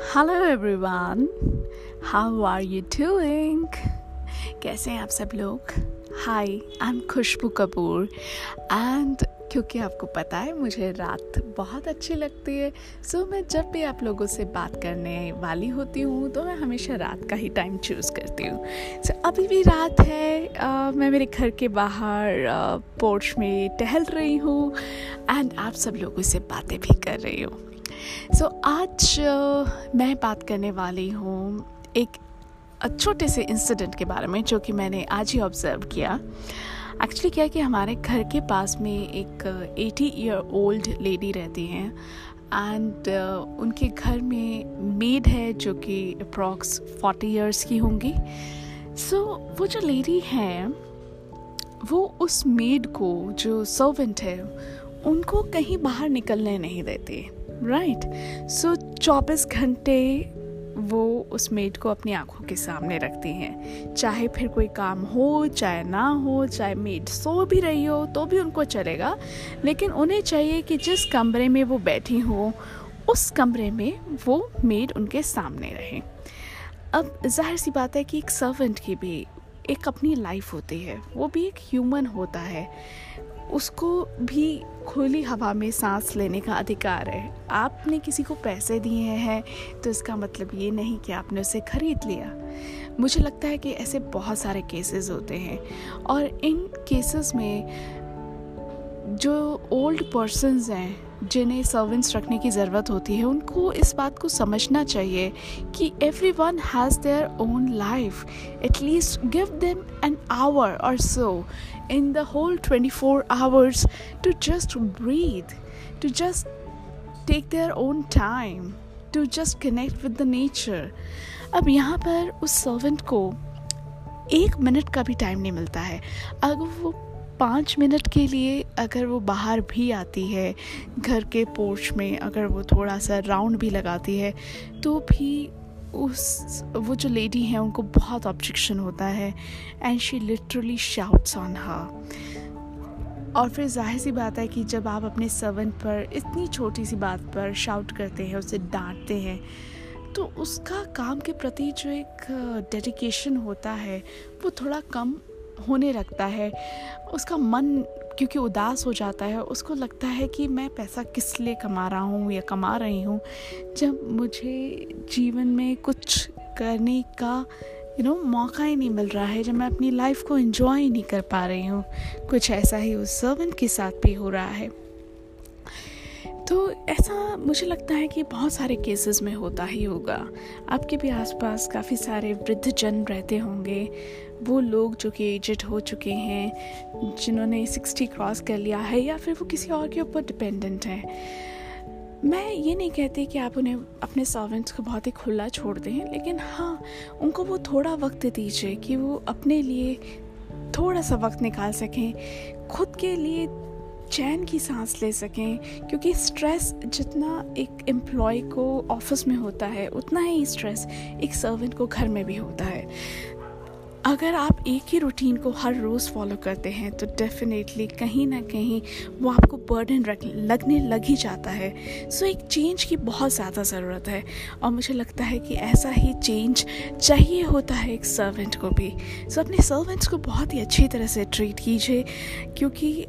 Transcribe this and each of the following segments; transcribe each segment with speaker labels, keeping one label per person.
Speaker 1: Hello everyone how are you doing कैसे हैं आप सब लोग? Hi I am Khushboo Kapoor and क्योंकि आपको पता है मुझे रात बहुत अच्छी लगती है। सो मैं जब भी आप लोगों से बात करने वाली होती हूँ तो मैं हमेशा रात का ही टाइम चूज़ करती हूँ। सो अभी भी रात है uh, मैं मेरे घर के बाहर पोर्च में टहल रही हूँ एंड आप सब लोगों से बातें भी कर रही हूँ। सो so, आज मैं बात करने वाली हूँ एक छोटे से इंसिडेंट के बारे में जो कि मैंने आज ही ऑब्ज़र्व किया। एक्चुअली क्या है कि हमारे घर के पास में एक एटी ईयर ओल्ड लेडी रहती हैं एंड uh, उनके घर में मेड है जो कि अप्रॉक्स फोर्टी ईयर्स की होंगी। सो so, वो जो लेडी हैं वो उस मेड को जो सर्वेंट है उनको कहीं बाहर निकलने नहीं देती राइट सो चौबीस घंटे वो उस मेड को अपनी आँखों के सामने रखती हैं। चाहे फिर कोई काम हो, चाहे ना हो, चाहे मेड सो भी रही हो तो भी उनको चलेगा। लेकिन उन्हें चाहिए कि जिस कमरे में वो बैठी हो, उस कमरे में वो मेड उनके सामने रहे। अब ज़ाहिर सी बात है कि एक सर्वेंट की भी एक अपनी लाइफ होती है। वो भी एक ह्यूमन होता है। उसको भी खुली हवा में सांस लेने का अधिकार है। आपने किसी को पैसे दिए हैं तो इसका मतलब ये नहीं कि आपने उसे खरीद लिया। मुझे लगता है कि ऐसे बहुत सारे केसेस होते हैं और इन केसेस में जो ओल्ड पर्सनस हैं जिन्हें सर्वेंट्स रखने की ज़रूरत होती है उनको इस बात को समझना चाहिए कि everyone has their own life at least give them an hour और so in the whole 24 hours to just breathe, to just take their own time to just connect with the nature अब यहाँ पर उस servant को एक minute का भी time नहीं मिलता है। अगर वो पाँच मिनट के लिए अगर वो बाहर भी आती है, घर के पोर्च में अगर वो थोड़ा सा राउंड भी लगाती है तो भी उस, वो जो लेडी हैं, उनको बहुत ऑब्जेक्शन होता है and she literally shouts on her और फिर ज़ाहिर सी बात है कि जब आप अपने सर्वेंट पर इतनी छोटी सी बात पर शाउट करते हैं, उसे डांटते हैं तो उसका काम के प्रति जो एक डेडिकेशन होता है, वो थोड़ा कम होने लगता है। उसका मन क्योंकि उदास हो जाता है उसको लगता है कि मैं पैसा किस लिए कमा रहा हूँ या कमा रही हूँ। जब मुझे जीवन में कुछ करने का यू you नो know, मौका ही नहीं मिल रहा है जब मैं अपनी लाइफ को इन्जॉय नहीं कर पा रही हूँ। कुछ ऐसा ही उस सर्वेंट के साथ भी हो रहा है। तो ऐसा मुझे लगता है कि बहुत सारे केसेस में होता ही होगा। आपके भी आसपास काफ़ी सारे वृद्ध जन रहते होंगे। वो लोग जो कि एजड हो चुके हैं, जिन्होंने सिक्सटी क्रॉस कर लिया है या फिर वो किसी और के ऊपर डिपेंडेंट हैं। मैं ये नहीं कहती कि आप उन्हें, अपने सर्वेंट्स को बहुत ही खुला छोड़ दें, लेकिन हाँ उनको वो थोड़ा वक्त दीजिए कि वो अपने लिए थोड़ा सा वक्त निकाल सकें। खुद के लिए चैन की सांस ले सकें क्योंकि स्ट्रेस जितना एक एम्प्लॉय को ऑफ़िस में होता है उतना ही स्ट्रेस एक सर्वेंट को घर में भी होता है। अगर आप एक ही रूटीन को हर रोज़ फॉलो करते हैं तो डेफिनेटली कहीं ना कहीं वो आपको बर्डन रख लगने लग ही जाता है। सो so, एक चेंज की बहुत ज़्यादा ज़रूरत है और मुझे लगता है कि ऐसा ही चेंज चाहिए होता है एक सर्वेंट को भी। सो so, अपने सर्वेंट्स को बहुत ही अच्छी तरह से ट्रीट कीजिए क्योंकि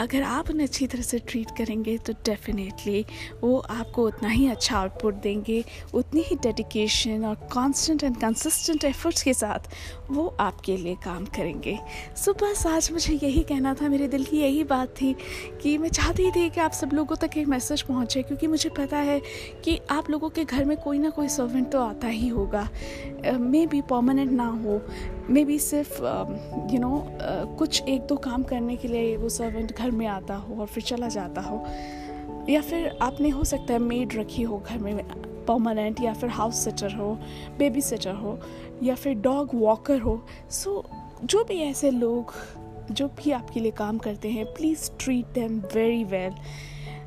Speaker 1: अगर आप उन्हें अच्छी तरह से ट्रीट करेंगे तो डेफिनेटली वो आपको उतना ही अच्छा आउटपुट देंगे, उतनी ही डेडिकेशन और कांस्टेंट एंड कंसिस्टेंट एफर्ट्स के साथ वो आपके लिए काम करेंगे। सो बस आज मुझे यही कहना था, मेरे दिल की यही बात थी कि मैं चाहती थी कि आप सब लोगों तक एक मैसेज पहुँचे, क्योंकि मुझे पता है कि आप लोगों के घर में कोई ना कोई सर्वेंट तो आता ही होगा। मे बी परमानेंट ना हो मे बी सिर्फ़ यू नो कुछ एक दो काम करने के लिए वो सर्वेंट घर में आता हो और फिर चला जाता हो। या फिर आपने हो सकता है मेड रखी हो घर में परमानेंट या फिर हाउस सिटर हो बेबी सिटर हो या फिर डॉग वॉकर हो। सो so, जो भी ऐसे लोग जो भी आपके लिए काम करते हैं please treat them very well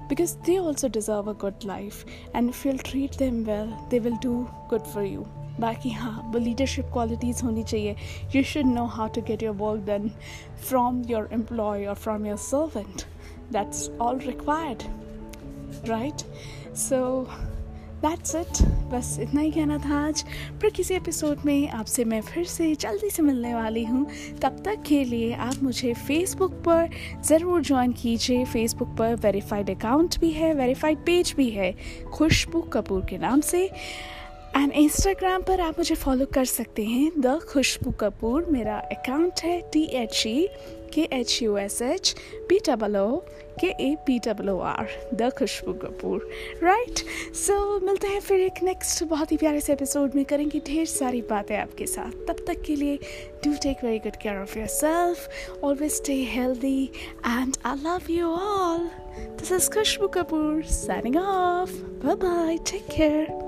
Speaker 1: because they also deserve a good life and if you'll treat them well they will do good for you बाकी हाँ वो लीडरशिप क्वालिटीज़ होनी चाहिए। You should know how to get your work done from your employ और from your servant that's all required right so that's it बस इतना ही कहना था आज। पर किसी एपिसोड में आपसे मैं फिर से जल्दी से मिलने वाली हूँ। तब तक के लिए आप मुझे फेसबुक पर ज़रूर ज्वाइन कीजिए। फेसबुक पर वेरीफाइड अकाउंट भी है वेरीफाइड पेज भी है। खुशबू कपूर के नाम से। एंड इंस्टाग्राम पर आप मुझे फॉलो कर सकते हैं द खुशबू कपूर मेरा अकाउंट है T H E K H U S H P double O K A P double O R the Khushboo Kapoor right so मिलते हैं फिर एक नेक्स्ट बहुत ही प्यारे से एपिसोड में करेंगे ढेर सारी बातें आपके साथ। तब तक के लिए do take very good care of your self always stay healthy and I love you all this is Khushboo Kapoor signing off bye bye take care